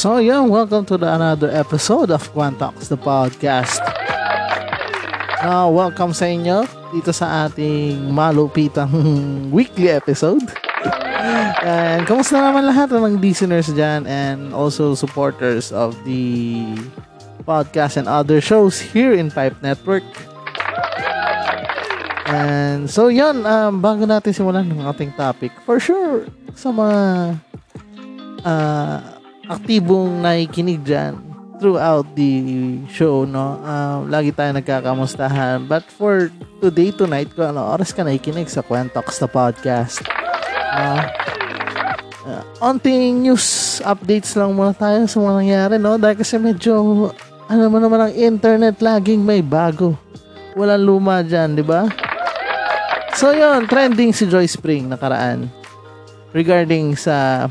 So yun, welcome to the another episode of Quantox, the podcast. Now, welcome sa inyo dito sa ating malupitang weekly episode. And kamusta naman lahat ng listeners dyan and also supporters of the podcast and other shows here in Pipe Network. And so yun, um, bago natin simulan ng ating topic, for sure, sa mga uh, aktibong nakikinig dyan throughout the show, no? Uh, lagi tayo nagkakamustahan. But for today, tonight, kung ano oras ka nakikinig sa Quentox the podcast. No? Uh, onting news updates lang muna tayo sa mga nangyari, no? Dahil kasi medyo, ano mo naman ang internet laging may bago. Walang luma dyan, di ba? So, yun, trending si Joy Spring nakaraan regarding sa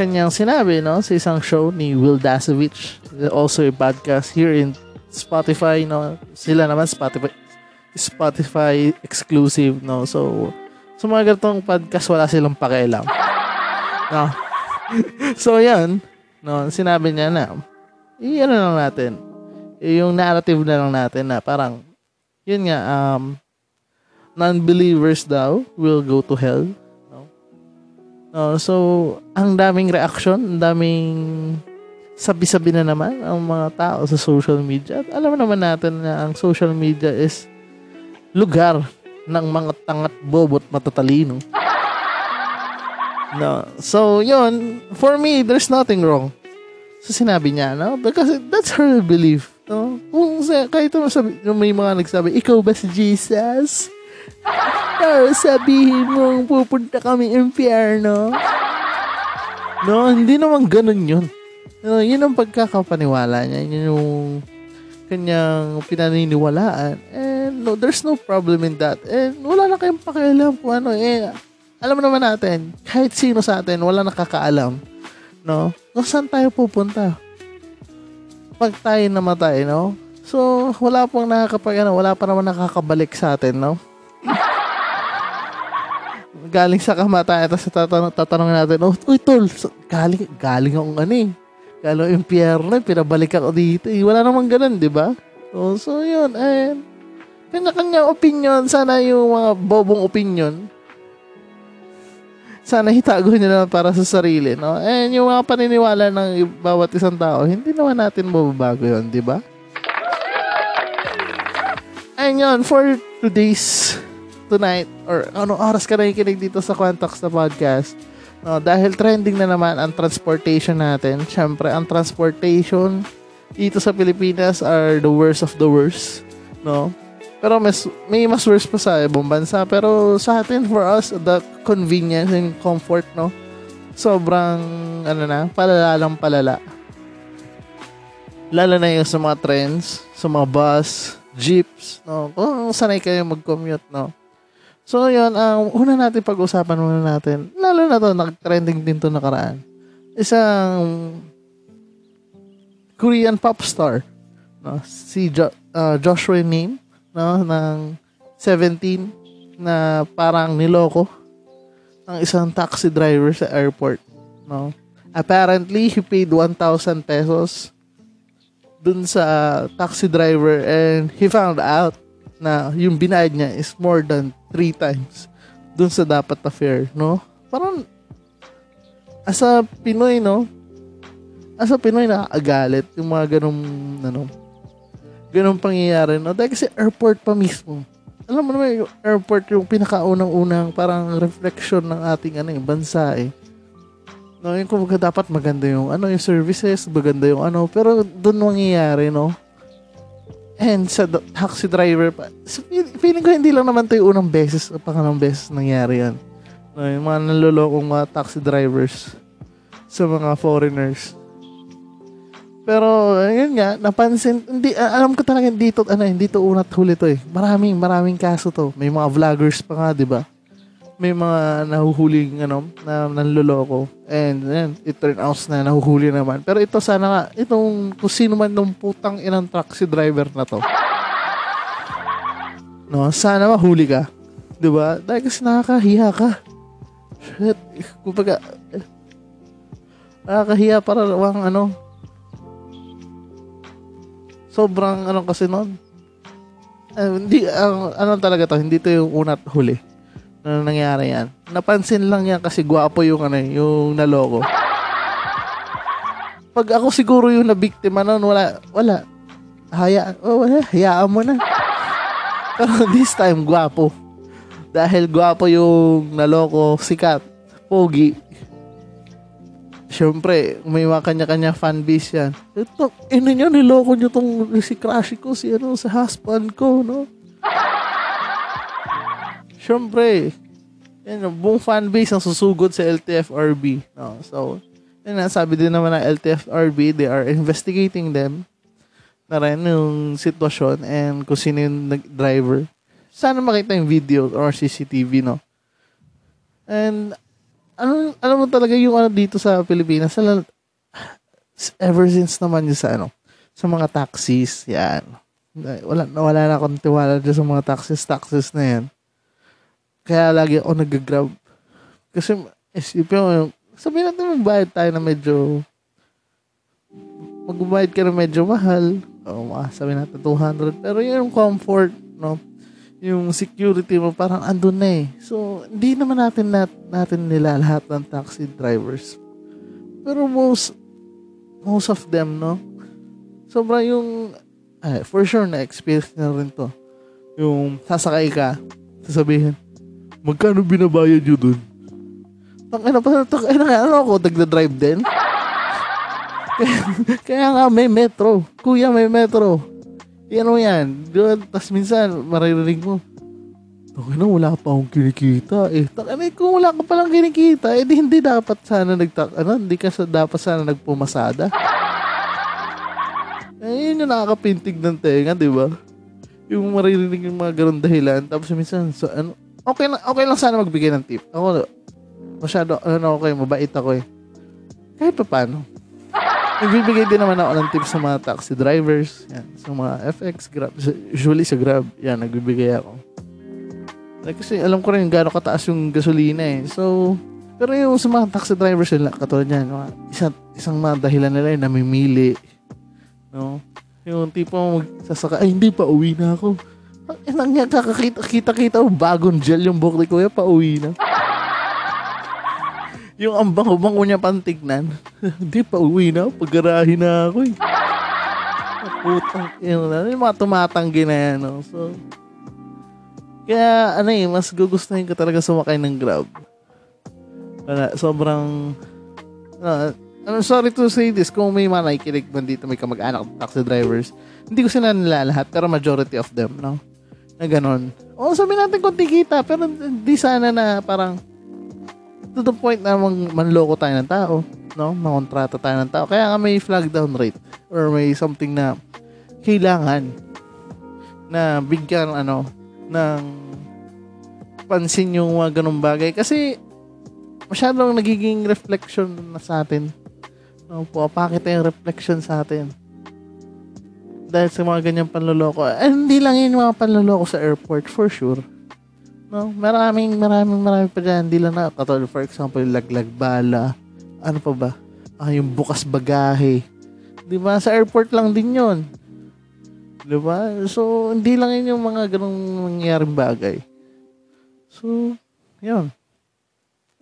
kanyang sinabi no? Sa isang show ni Will Dasovich also a podcast here in Spotify no? Sila naman Spotify Spotify exclusive no? So sa mga ganitong podcast wala silang pakialam no? So yan no? Sinabi niya na iyan na lang natin yung narrative na lang natin na parang yun nga um non-believers daw will go to hell Uh, so, ang daming reaction, ang daming sabi-sabi na naman ang mga tao sa social media. At alam naman natin na ang social media is lugar ng mga tangat bobot matatalino. No. So, yun, for me, there's nothing wrong sa sinabi niya, no? Because that's her belief, no? Kung sa, kahit sabi, may mga nagsabi, ikaw ba si Jesus? Pero sabihin mo pupunta kami impyerno. No, hindi naman ganun yun. No, yun ang pagkakapaniwala niya. Yun yung kanyang pinaniniwalaan. And no, there's no problem in that. And wala na kayong pakialam kung ano. Eh, alam naman natin, kahit sino sa atin, wala nakakaalam. No? Kung saan tayo pupunta? Pag tayo namatay, no? So, wala pong nakakapag, ano, wala pa naman nakakabalik sa atin, no? Galing sa kamatayan, tapos tatanong, tatanong natin, oh, uy, tol, galing, galing akong ano eh. Galing impyerno, eh, pinabalik ako dito. Eh, wala namang ganun, di ba? So, so, yun, eh, kanya-kanya opinion, sana yung mga bobong opinion, sana hitago nyo naman para sa sarili, no? And yung mga paniniwala ng bawat isang tao, hindi naman natin mababago yun, di ba? And yun, for today's tonight or ano oras ka nakikinig dito sa Quantox na podcast. No, dahil trending na naman ang transportation natin. Siyempre, ang transportation dito sa Pilipinas are the worst of the worst. No? Pero mas, may mas worse pa sa ibang bansa. Pero sa atin, for us, the convenience and comfort, no? Sobrang, ano na, palala lang palala. Lalo na yung sa mga trends, sa mga bus, jeeps, no? Kung sanay kayo mag-commute, no? So, yun, ang um, una natin pag-usapan muna natin, lalo na to, nag-trending din to nakaraan. Isang Korean pop star, no? si jo- uh, Joshua Name, no? ng 17, na parang niloko ang isang taxi driver sa airport. No? Apparently, he paid 1,000 pesos dun sa taxi driver and he found out na yung binayad niya is more than three times dun sa dapat na fare, no? Parang, as a Pinoy, no? As a Pinoy, nakakagalit yung mga ganong, ano, ganun pangyayari, no? Dahil kasi airport pa mismo. Alam mo naman, yung airport yung pinakaunang-unang parang reflection ng ating ano, yung bansa eh. No, yung kumbaga dapat maganda yung ano yung services, maganda yung ano, pero doon mangyayari, no? And sa do- taxi driver pa, so, feel- feeling ko hindi lang naman to yung unang beses o pangalawang beses nangyari yan. No, yung mga nanlolokong mga taxi drivers sa mga foreigners. Pero, yun nga, napansin, hindi, alam ko talaga dito, ano, hindi to unat huli to eh. Maraming, maraming kaso to. May mga vloggers pa nga, di ba? May mga nahuhuling, ano, na nanloloko. And, yan, it turn out na nahuhuli naman. Pero ito sana nga, itong, kung sino man nung putang inang taxi driver na to. No, sana mahuli ka. Di ba? Dahil kasi nakakahiya ka. Shit. Kumbaga, nakakahiya para lang, ano, sobrang ano kasi noon. Eh, hindi ang ano talaga to, hindi to yung unat huli na nangyari yan. Napansin lang yan kasi gwapo yung ano, eh, yung naloko. Pag ako siguro yung nabiktima noon, wala, wala. Haya, oh, wala, hayaan mo na. Pero this time, gwapo. Dahil gwapo yung naloko, sikat, pogi. Siyempre, may mga kanya-kanya fan base yan. Ito, ino nyo, niloko nyo tong si Crashy ko, si ano, sa husband ko, no? Siyempre, yan, yung buong fan base ang susugod sa LTFRB. No? So, yun na, sabi din naman ng LTFRB, they are investigating them na rin yung sitwasyon and kung sino yung driver. Sana makita yung video or CCTV, no? And ano, alam mo talaga yung ano dito sa Pilipinas, sa, ever since naman yung sa ano, sa mga taxis, yan. Wala, wala na akong tiwala dyan sa mga taxis, taxis na yan. Kaya lagi ako nag-grab. Kasi, isipin mo, sabihin natin magbayad tayo na medyo, magbayad ka na medyo mahal, o mga sabihin natin 200, pero yun yung comfort, no? yung security mo parang andun na eh. So, hindi naman natin nat, natin nila lahat ng taxi drivers. Pero most most of them, no? Sobra yung eh, for sure na experience na rin to. Yung sasakay ka, sasabihin, magkano binabayad nyo dun? Tangina pa, tangina nga, ano ako, nagda-drive din? kaya, nga may metro. Kuya, may metro. Yan o yan. Tapos minsan, maririnig mo, Okay na, wala pa akong kinikita. Eh, takana, kung wala ka palang kinikita, eh, di, hindi dapat sana nagtak, ano, hindi ka sa, dapat sana nagpumasada. Eh, yun yung nakakapintig ng tenga, di ba? Yung maririnig yung mga ganun dahilan. Tapos minsan, so, ano, okay, lang, okay lang sana magbigay ng tip. Ako, masyado, ano, okay, mabait ako eh. Kahit pa paano. Nagbibigay din naman ako ng tips sa mga taxi drivers. Yan, sa mga FX, Grab. Usually sa Grab, yan, nagbibigay ako. Kasi alam ko rin gaano kataas yung gasolina eh. So, pero yung sa mga taxi drivers nila, katulad yan, mga, isa, isang mga dahilan nila yung namimili. No? Yung tipo magsasaka, ay hindi pa, uwi na ako. Eh, nang yan, kakakita, kita-kita, oh, bagong gel yung buhok ni Kuya, pa uwi na. yung ang bango-bango niya pantignan. Hindi pa uwi na, paggarahin na ako eh. Putang, yun, yung mga tumatanggi na yan. No? So, kaya ano eh, mas gugustuhin ko talaga sumakay ng Grab. Wala, sobrang uh, I'm sorry to say this, kung may mga nakikinig man dito, may kamag-anak taxi drivers, hindi ko sila nila lahat, pero majority of them, no? Na ganon. O, sabi natin kung kita, pero di sana na parang to the point na mang, manloko tayo ng tao, no? Mangontrata tayo ng tao. Kaya nga may flag down rate or may something na kailangan na bigyan ano ng pansin yung mga ganung bagay kasi masyadong nagiging reflection na sa atin. No, pumapakita yung reflection sa atin. Dahil sa mga ganyang panloloko. Eh, hindi lang yun mga panloloko sa airport, for sure. No, maraming, maraming, maraming pa dyan. Hindi lang na, katulad for example, laglag bala. Ano pa ba? Ah, yung bukas bagahe. Di ba? Sa airport lang din yon Di ba? So, hindi lang yun yung mga ganong nangyaring bagay. So, yun.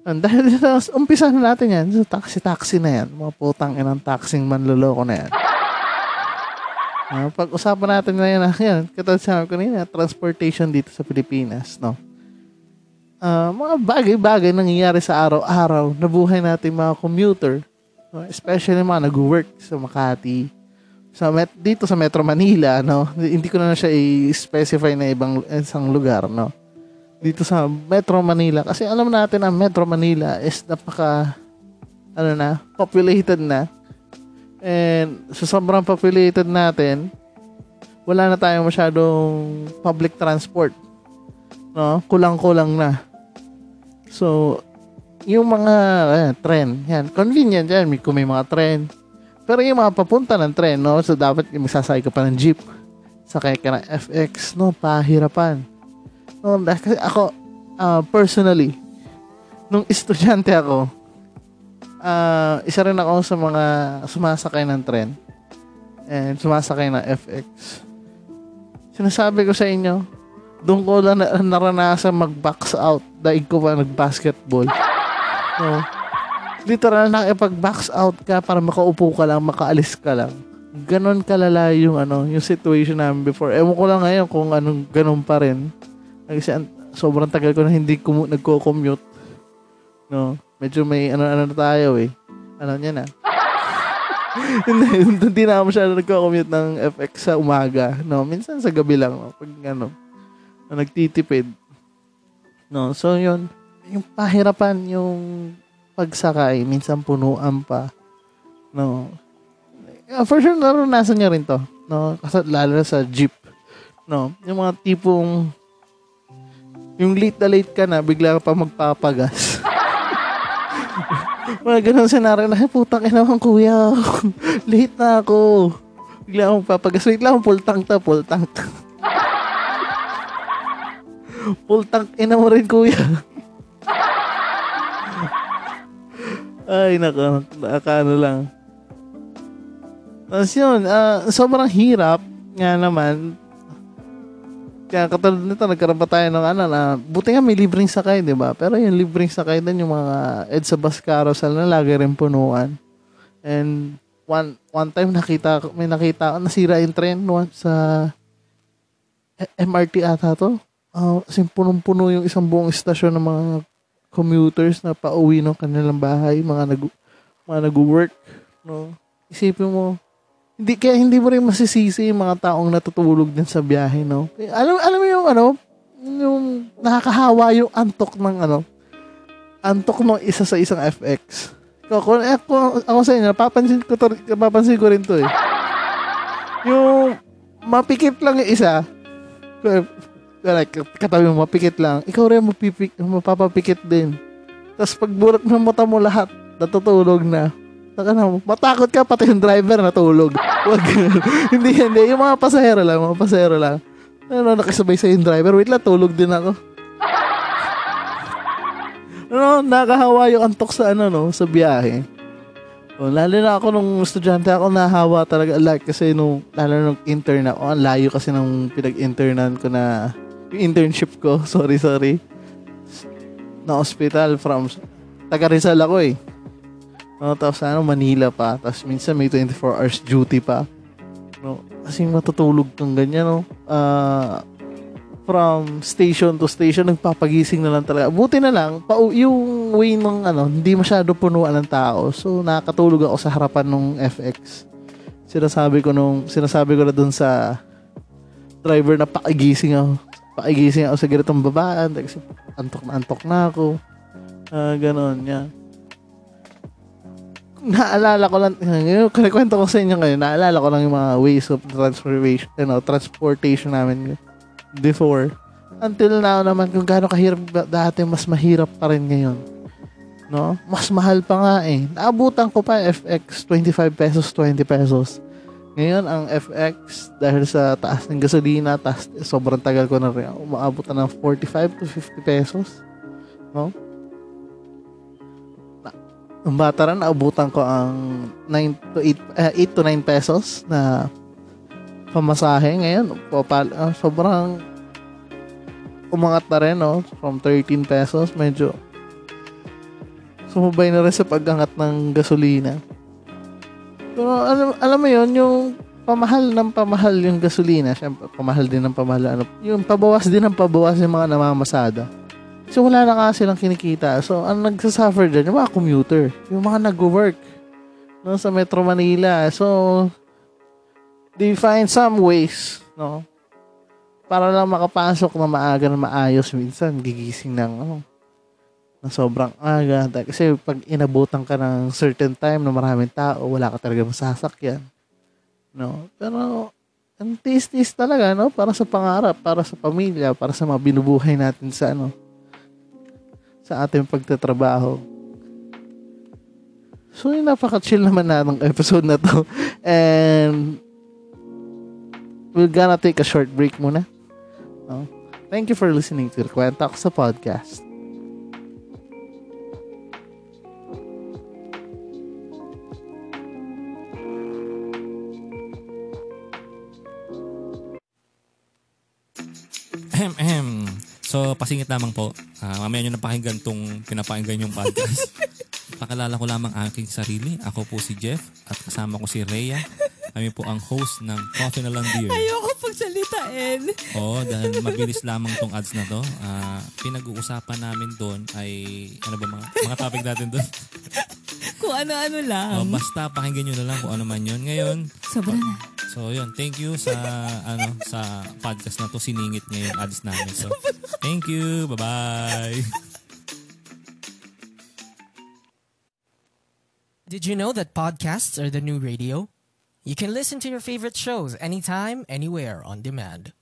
And dahil sa umpisa na natin yan, sa taxi-taxi na yan, mga putang inang taxing manloloko na yan. Uh, pag-usapan natin ngayon, uh, yan, katulad sabi ko kanina, transportation dito sa Pilipinas, no? Uh, mga bagay-bagay nangyayari sa araw-araw na buhay natin mga commuter, no? especially mga nag-work sa Makati, sa met dito sa Metro Manila, no? Hindi ko na, na siya i-specify na ibang isang lugar, no? Dito sa Metro Manila kasi alam natin ang Metro Manila is napaka ano na, populated na. And sa sobrang populated natin, wala na tayong masyadong public transport. No? Kulang-kulang na. So, yung mga eh, tren, yan, convenient yan, kung may mga tren, pero yung mga papunta ng tren, no? So, dapat magsasakay ka pa ng jeep. Sakay ka ng FX, no? Pahirapan. No, kasi ako, uh, personally, nung estudyante ako, uh, isa rin ako sa mga sumasakay ng tren and sumasakay ng FX. Sinasabi ko sa inyo, doon ko lang naranasan mag-box out dahil ko pa nag-basketball. No? literal na nakipag-box out ka para makaupo ka lang, makaalis ka lang. Ganon kalala yung ano, yung situation namin before. Ewan ko lang ngayon kung anong ganon pa rin. Kasi sobrang tagal ko na hindi kumu- nagko-commute. No, medyo may ano-ano na tayo eh. Ano niya na. hindi, hindi na masyado nagko-commute ng FX sa umaga. No, minsan sa gabi lang. No? Pag ano, nagtitipid. No, so yun. Yung pahirapan, yung pagsakay, minsan punuan pa. No. For sure, naranasan niya rin to. No? Kasi lalo na sa jeep. No? Yung mga tipong yung late na late ka na, bigla ka pa magpapagas. Mga ganun scenario na, putang ina naman kuya. late na ako. Bigla akong papagas. Wait lang, full tank ta, full tank ta. full tank ina mo rin kuya. Ay, nako, nakakaano lang. Tapos yun, uh, sobrang hirap nga naman. Kaya katulad nito, nagkaroon pa tayo ng ano na, buti nga may libreng sakay, di ba? Pero yung libreng sakay din yung mga EDSA bus carousel na lagi rin punuan. And one one time nakita may nakita nasira yung train no, sa MRT ata to. Uh, kasi punong-puno yung isang buong istasyon ng mga commuters na pauwi ng kanilang bahay, mga nag mga nag-work, no. Isipin mo, hindi kaya hindi mo rin masisisi yung mga taong natutulog din sa biyahe, no. Alam alam mo yung ano, yung nakakahawa yung antok ng ano, antok ng isa sa isang FX. Ako, ako, ako sa inyo, papansin ko to, papansin ko rin to eh. Yung mapikit lang yung isa, like, katabi mo, mapikit lang. Ikaw rin mapipik, mapapapikit din. Tapos pag burat ng mata mo lahat, natutulog na. Na, matakot ka, pati yung driver natulog. Wag, hindi, hindi. Yung mga pasahero lang, mga pasahero lang. Ano, nakasabay sa yung driver. Wait lang, tulog din ako. ano, nakahawa yung antok sa ano, no, sa biyahe. Oh, lalo na ako nung estudyante ako nahawa talaga like kasi nung lalo nung intern ako, ang layo kasi nung pinag-internan ko na yung internship ko, sorry, sorry, na hospital from, taga Rizal ako eh. No, tapos ano, Manila pa. Tapos minsan may 24 hours duty pa. No, kasi matutulog kang ganyan, no. Uh, from station to station, nagpapagising na lang talaga. Buti na lang, pa, yung way ng ano, hindi masyado punuan ng tao. So, nakatulog ako sa harapan ng FX. Sinasabi ko nung, sinasabi ko na dun sa driver na pakigising ako pakigising ako sa ganitong babaan kasi antok na antok na ako. Uh, ganon, yan. Naalala ko lang, yung kanikwento ko sa inyo ngayon, naalala ko lang yung mga ways of transportation, you know, transportation namin before. Until now naman, kung gaano kahirap dati, mas mahirap pa rin ngayon. No? Mas mahal pa nga eh. Naabutan ko pa FX, 25 pesos, 20 pesos. Ngayon, ang FX, dahil sa taas ng gasolina, taas, sobrang tagal ko na rin, umaabot ng 45 to 50 pesos. No? Ang bata rin, naabutan ko ang 9 to 8, uh, 8 to 9 pesos na pamasahe. Ngayon, popal, uh, sobrang umangat na rin, no? From 13 pesos, medyo sumubay na rin sa pag-angat ng gasolina. Pero alam, alam mo yon yung pamahal ng pamahal yung gasolina, syempre, pamahal din ng pamahal, ano, yung pabawas din ng pabawas yung mga namamasada. So, wala na kasi silang kinikita. So, ang nagsasuffer dyan, yung mga commuter, yung mga nag-work no, sa Metro Manila. So, they find some ways, no, para lang makapasok na maaga na maayos minsan, gigising ng, ano, na sobrang aga. Kasi pag inabutan ka ng certain time na maraming tao, wala ka talaga masasakyan. No? Pero, ang taste-taste talaga, no? Para sa pangarap, para sa pamilya, para sa mga binubuhay natin sa, ano, sa ating pagtatrabaho. So, yung napaka-chill naman na ng episode na to. And, we're gonna take a short break muna. No? Thank you for listening to the Kwenta sa podcast. So, pasingit lamang po. Ah, mamaya nyo napakinggan tong pinapakinggan yung podcast. Pakalala ko lamang aking sarili. Ako po si Jeff at kasama ko si Rhea. Kami po ang host ng Coffee na lang Beer. Ayoko pagsalitain. Oo, dahil mabilis lamang tong ads na to. Ah, pinag-uusapan namin doon ay, ano ba mga, mga topic natin doon? Kung ano-ano lang. Oh, basta pakinggan nyo na lang kung ano man yun. Ngayon, Sobra na. So yun, thank you sa ano sa podcast na to siningit niya yung ads namin. So thank you. Bye-bye. Did you know that podcasts are the new radio? You can listen to your favorite shows anytime, anywhere on demand.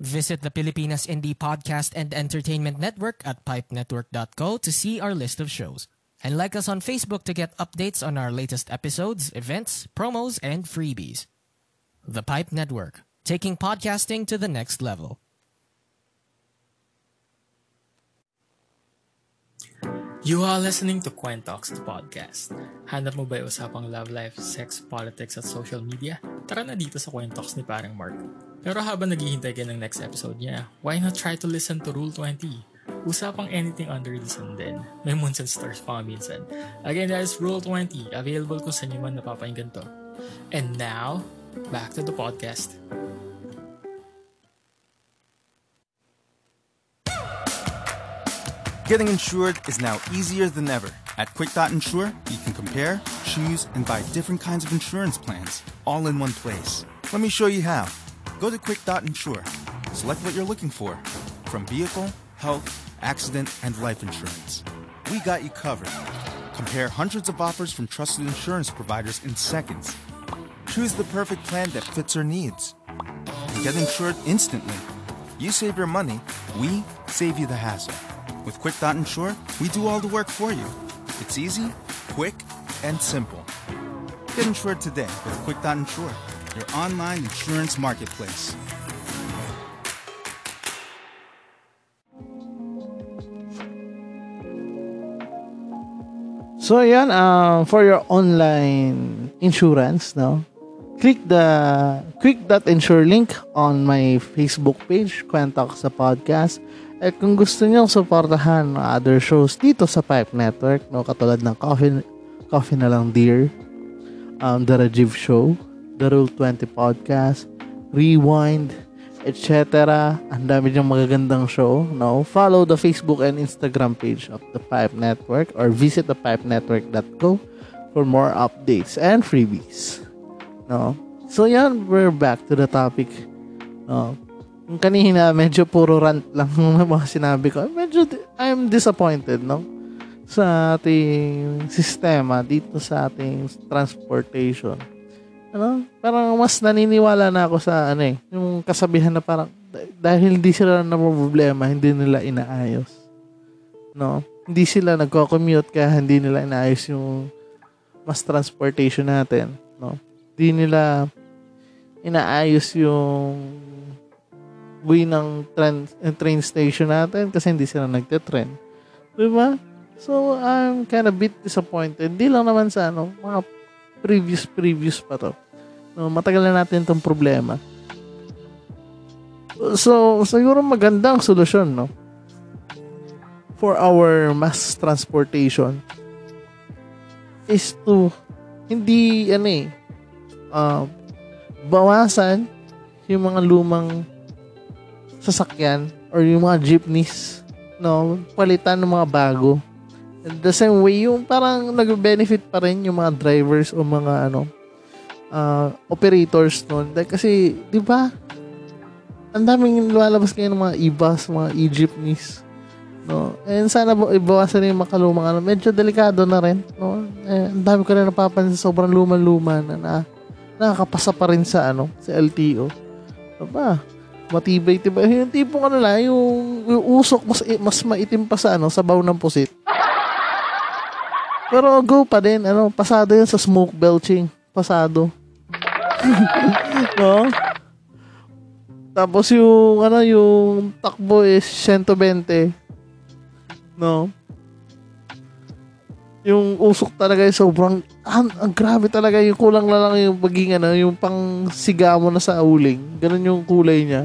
Visit the Pilipinas Indie Podcast and Entertainment Network at pipenetwork.co to see our list of shows. And like us on Facebook to get updates on our latest episodes, events, promos, and freebies. The Pipe Network, taking podcasting to the next level. You are listening to Quen Talks, the podcast. Hanap mo ba yung usapang love life, sex, politics, at social media? Tara na dito sa Quen Talks ni parang Mark. Pero habang naghihintay ka ng next episode niya, why not try to listen to Rule 20? Usapang anything under the sun din. May moons and stars pa minsan. Again, that is Rule 20. Available kung saan nyo man napapakinggan to. And now, back to the podcast. Getting insured is now easier than ever. At Quick Dot Insure, you can compare, choose, and buy different kinds of insurance plans all in one place. Let me show you how. Go to Quick Dot Insure. Select what you're looking for from vehicle, health, accident, and life insurance. We got you covered. Compare hundreds of offers from trusted insurance providers in seconds. Choose the perfect plan that fits your needs. And get insured instantly. You save your money, we save you the hassle. With Quick Dot Insure, we do all the work for you. It's easy, quick, and simple. Get insured today with Quick Dot Insure, your online insurance marketplace. So, yan, um, for your online insurance, no? Click the quick.insure link on my Facebook page, Kwenta ko sa podcast. At kung gusto niyo supportahan other shows dito sa Pipe Network, no, katulad ng Coffee, Coffee na lang Dear, um, The Rajiv Show, The Rule 20 Podcast, Rewind, etc. Ang dami niyang magagandang show. No? Follow the Facebook and Instagram page of the Pipe Network or visit thepipenetwork.co for more updates and freebies. No? So yan, we're back to the topic. No? Yung kanina, medyo puro rant lang ng mga sinabi ko. Medyo, I'm disappointed, no? Sa ating sistema, dito sa ating transportation. Ano? Parang mas naniniwala na ako sa, ano eh, yung kasabihan na parang, dah- dahil hindi sila na problema, hindi nila inaayos. No? Hindi sila nagko-commute kaya hindi nila inaayos yung mas transportation natin. No? Hindi nila inaayos yung way ng train, eh, train station natin kasi hindi sila nagte-train. Di ba? So, I'm kind of bit disappointed. Hindi lang naman sa ano, mga previous previous pa to. No, matagal na natin tong problema. So, siguro magandang solusyon, no? For our mass transportation is to hindi ano eh, uh, bawasan yung mga lumang sasakyan or yung mga jeepneys, no? Palitan ng mga bago. And the same way, yung parang nag-benefit pa rin yung mga drivers o mga ano, uh, operators nun. Dahil kasi, di ba, ang daming lumalabas ngayon ng mga e-bus, mga e-jeepneys. No? And sana bo, ibawasan yung makalumang ano. Medyo delikado na rin. No? Eh, ang dami ko na napapansin sobrang luma-luma na, na nakakapasa pa rin sa ano, sa LTO. Diba? Matibay, tiba. Yung tipong ano lang, yung, yung usok mas, mas maitim pa sa ano, sa baw ng pusit. Pero go pa din, ano, pasado yun sa smoke belching. Pasado. no? Tapos yung, ano, yung takbo is 120. No? Yung usok talaga yung sobrang, ang, ang grabe talaga yung kulang na lang yung paging ano, yung pang siga mo na sa uling. Ganun yung kulay niya.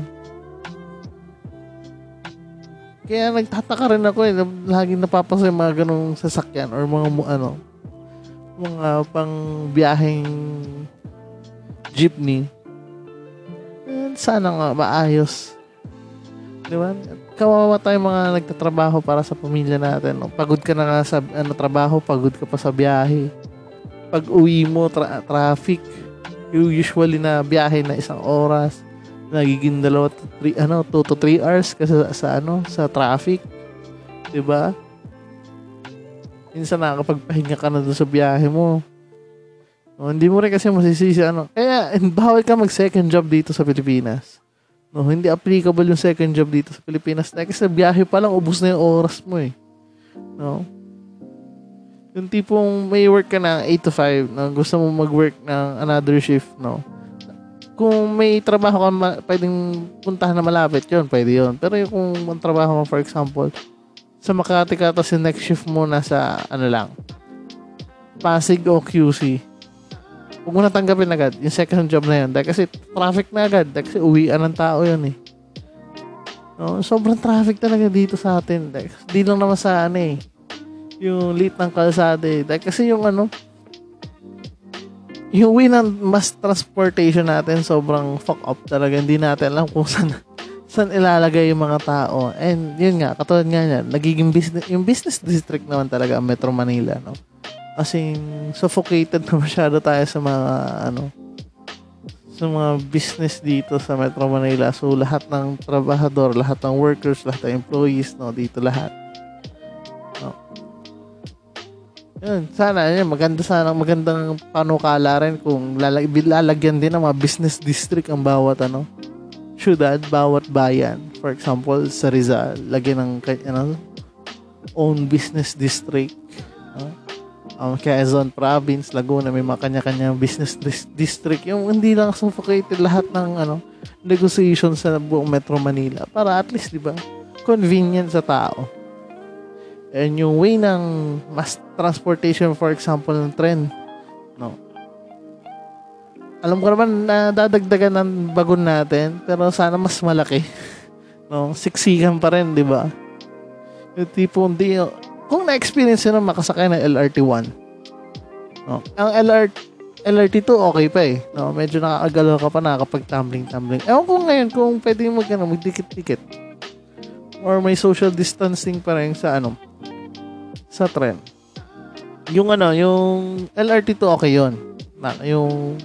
Kaya nagtataka rin ako eh, laging napapansin yung mga ganong sasakyan or mga ano, mga pang biyaheng jeepney. Sana nga maayos. Di ba? kawawa tayong mga nagtatrabaho para sa pamilya natin. No? Pagod ka na nga sa ano, trabaho, pagod ka pa sa biyahe. Pag uwi mo, tra- traffic. Usually na biyahe na isang oras. Nagiging dalawa three, ano, 2 to 3 hours kasi sa, sa ano, sa traffic. 'Di ba? Minsan nakakapagpahinga ka na doon sa biyahe mo. No, hindi mo rin kasi masisisi ano. Kaya bawal ka mag second job dito sa Pilipinas. No, hindi applicable yung second job dito sa Pilipinas. Dahil sa biyahe pa lang, ubus na yung oras mo eh. No? Yung tipong may work ka na 8 to 5, no? gusto mo mag-work ng another shift, no? Kung may trabaho ka, ma- pwedeng puntahan na malapit yun, pwede yun. Pero yung kung ang trabaho mo, for example, sa Makati ka, tapos yung next shift mo nasa, ano lang, Pasig o QC, huwag mo na tanggapin agad yung second job na yun. Dahil kasi traffic na agad. Dahil kasi uwian ng tao yun eh. No, sobrang traffic talaga dito sa atin. Dahil, di lang naman sa ano eh. Yung late ng kalsada eh. Dahil kasi yung ano, yung way ng mass transportation natin sobrang fuck up talaga. Hindi natin alam kung saan saan ilalagay yung mga tao. And yun nga, katulad nga niyan, nagiging business, yung business district naman talaga ang Metro Manila, no? Kasi suffocated na masyado tayo sa mga ano sa mga business dito sa Metro Manila. So lahat ng trabahador, lahat ng workers, lahat ng employees, no, dito lahat. No. Yun, sana yun, maganda sana magandang panukala rin kung lalag, lalagyan din ng mga business district ang bawat ano syudad, bawat bayan. For example, sa Rizal, lagyan ng ano, own business district. No? Um, Quezon Province, Laguna, may mga kanya-kanyang business dis- district. Yung hindi lang suffocated lahat ng ano, negotiation sa buong Metro Manila. Para at least, di ba, convenient sa tao. And yung way ng mass transportation, for example, ng tren, no? Alam ko naman na dadagdagan ng bagon natin, pero sana mas malaki. no? Siksikan pa rin, di ba? Yung tipo, hindi, kung na-experience na makasakay ng LRT1, no, ang LRT, LRT2 okay pa eh. No, medyo nakakagalaw ka pa, nakakapag-tumbling-tumbling. Ewan ko ngayon kung pwede mag, ano, magdikit-dikit. Or may social distancing pa rin sa ano, sa tren. Yung ano, yung LRT2 okay yun. Na, yung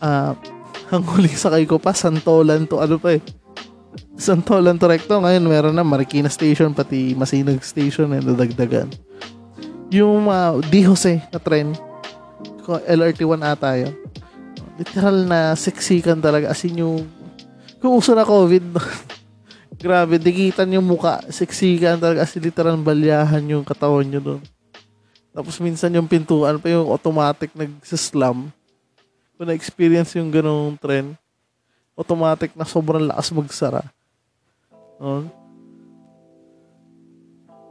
ah, uh, ang huling sakay ko pa, Santolan to ano pa eh. Santolan to Recto. Ngayon, meron na Marikina Station, pati Masinag Station na eh, nadagdagan. Yung uh, Di Jose na tren, LRT1 ata yun. Literal na siksikan talaga. As in yung, kung uso na COVID, grabe, dikitan yung muka. Siksikan talaga. As in literal balyahan yung katawan nyo doon. Tapos minsan yung pintuan pa yung automatic nagsislam. Kung na-experience yung ganong tren, automatic na sobrang lakas magsara. Oh.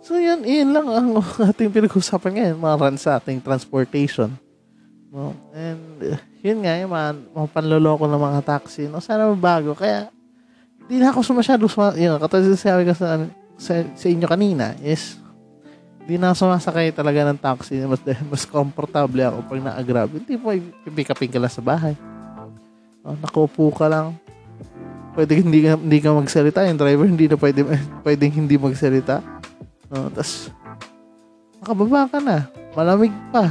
So yan, yun lang ang ating pinag-usapan ngayon, mga run sa ating transportation. No? And uh, yun nga, yung mga, mga panloloko ng mga taxi, no? sana mabago. Kaya, hindi na ako sumasyado, suma, yun, katulad sabi ko sa, sa, sa inyo kanina, is, hindi na sumasakay talaga ng taxi. Mas, mas komportable ako pag na-grab. Hindi po, pipick upin ka lang sa bahay. Oh, nakaupo ka lang. Pwede hindi ka, hindi ka magsalita. Yung driver hindi na pwede, pwedeng hindi magsalita. No, Tapos, nakababa ka na. Malamig pa.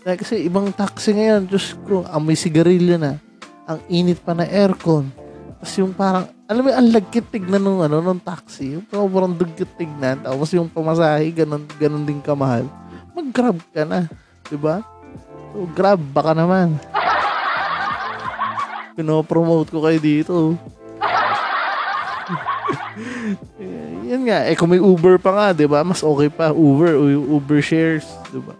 Dahil kasi ibang taxi ngayon, Diyos ko, amoy sigarilyo na. Ang init pa na aircon. Tapos yung parang, alam mo, ang lagkit tignan nung, ano, nung taxi. Yung sobrang dugkit tignan. Tapos yung pamasahe, ganun, ganun din kamahal. Mag-grab ka na. Diba? So, grab, baka naman. Pinopromote ko kayo dito. Eh, Yan nga, eh kung may Uber pa nga, 'di ba? Mas okay pa Uber Uber shares, 'di ba?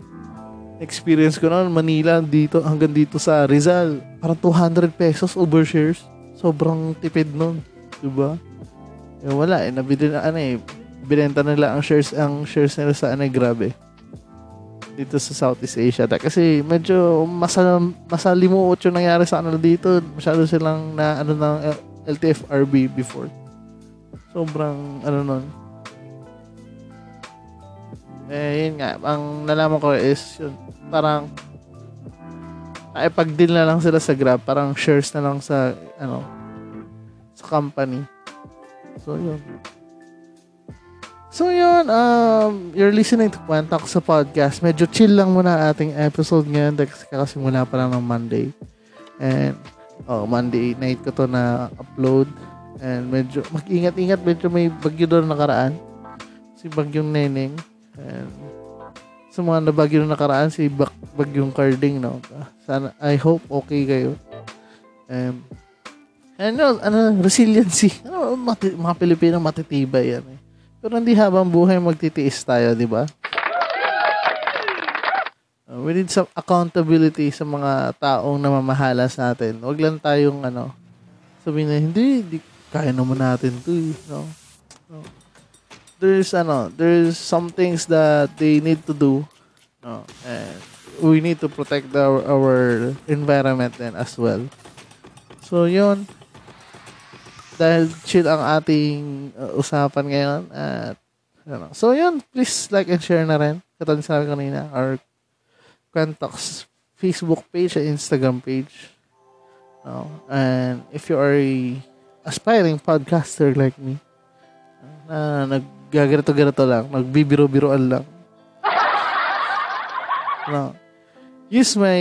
Experience ko noon Manila dito hanggang dito sa Rizal, parang 200 pesos Uber shares. Sobrang tipid noon, 'di ba? Eh wala eh nabili na ano eh binenta nila ang shares ang shares nila sa ano eh, grabe dito sa Southeast Asia. Da- Kasi medyo masal masalimuot yung nangyari sa kanila dito. Masyado silang na ano ng LTFRB before. Sobrang ano nun. Eh, yun nga. Ang nalaman ko is yun, parang ay pag-deal na lang sila sa Grab. Parang shares na lang sa ano sa company. So, yun. So yun, um, you're listening to Kwentak sa podcast. Medyo chill lang muna ating episode ngayon dahil kakasimula pa lang ng Monday. And, oh, Monday night ko to na upload. And medyo, mag-ingat-ingat, medyo may bagyo doon nakaraan. Si Bagyong Neneng. And, sa mga nabagyo na nakaraan, si Bag Bagyong Carding, no? Sana, I hope okay kayo. Um, ano, ano, resiliency. Ano, mati, mga Pilipino matitibay yan eh. Pero hindi habang buhay magtitiis tayo, di ba? Uh, we need some accountability sa mga taong namamahala sa atin. Huwag lang tayong ano, sabihin na, hindi, hindi kaya naman natin to eh, no? no? There's ano, there's some things that they need to do, no? And we need to protect our, our environment then as well. So, yun dahil chill ang ating uh, usapan ngayon at ano. So yun, please like and share na rin. Katulad ko kanina, our Quentox Facebook page at Instagram page. No? And if you are a aspiring podcaster like me, na naggaganito-ganito lang, nagbibiro-biroan lang. No. Use my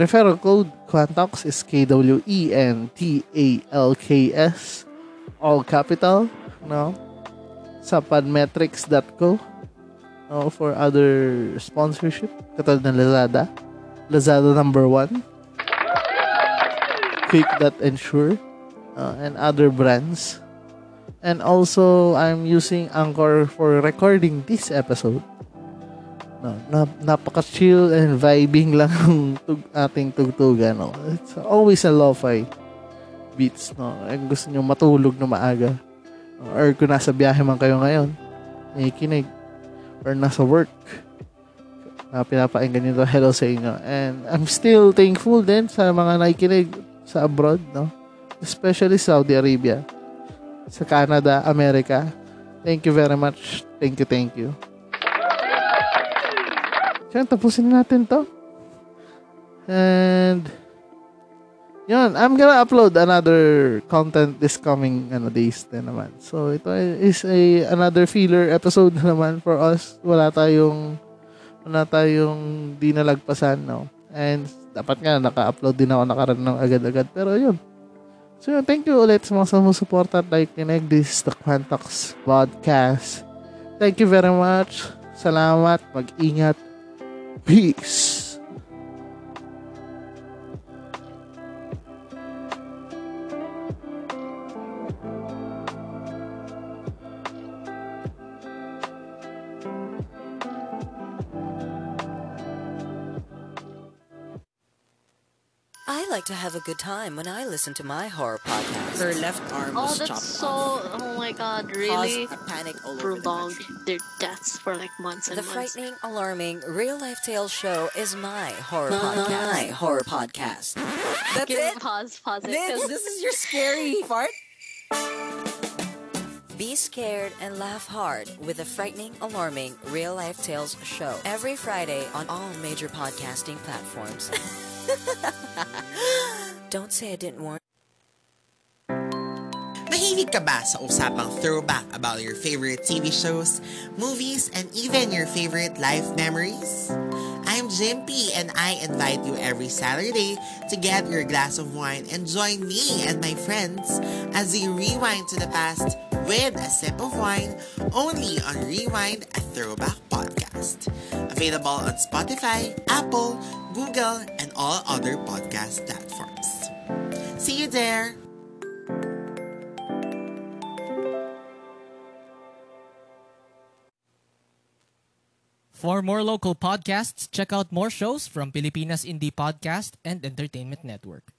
referral code Quantox is K-W-E-N-T-A-L-K-S all capital, no? Sa padmetrics.co no, for other sponsorship katulad ng Lazada. Lazada number one. Quick.ensure uh, and other brands. And also, I'm using Anchor for recording this episode. No, na, napaka-chill and vibing lang ang tug, ating tugtugan. No? It's always a lo-fi beats. No? Ang gusto nyo matulog na maaga. Or kung nasa biyahe man kayo ngayon, nakikinig. Or nasa work, na pinapakinggan nyo to, hello sa inyo. And I'm still thankful din sa mga nakikinig sa abroad. No? Especially Saudi Arabia. Sa Canada, America. Thank you very much. Thank you, thank you. Kaya tapusin na natin to. And yun, I'm gonna upload another content this coming ano, days din naman. So, ito is a another filler episode na naman for us. Wala tayong wala tayong di nalagpasan, no? And dapat nga naka-upload din ako nakaraan ng agad-agad. Pero yun. So, thank you ulit sa mga sumusuporta at like kinig. This is the Quantox Podcast. Thank you very much. Salamat. Mag-ingat. Peace. Good time when I listen to my horror podcast. Her left arm Oh, was that's chopped so. off. Oh my god, really? Caused a panic all over the Prolonged country. their deaths for like months and The months. The frightening, alarming, real life tales show is my horror podcast. My horror podcast. That's Give it. Pause, pause it. This, 'cause- this is your scary part. Be scared and laugh hard with the frightening, alarming, real life tales show every Friday on all major podcasting platforms. Don't say I didn't warn. Mahilig ka ba sa usapang throwback about your favorite TV shows, movies, and even your favorite life memories? I'm Jim and I invite you every Saturday to get your glass of wine and join me and my friends as we rewind to the past with a sip of wine only on Rewind a Throwback Podcast. Available on Spotify, Apple, Google, and all other podcast platforms. See you there! For more local podcasts, check out more shows from Pilipinas Indie Podcast and Entertainment Network.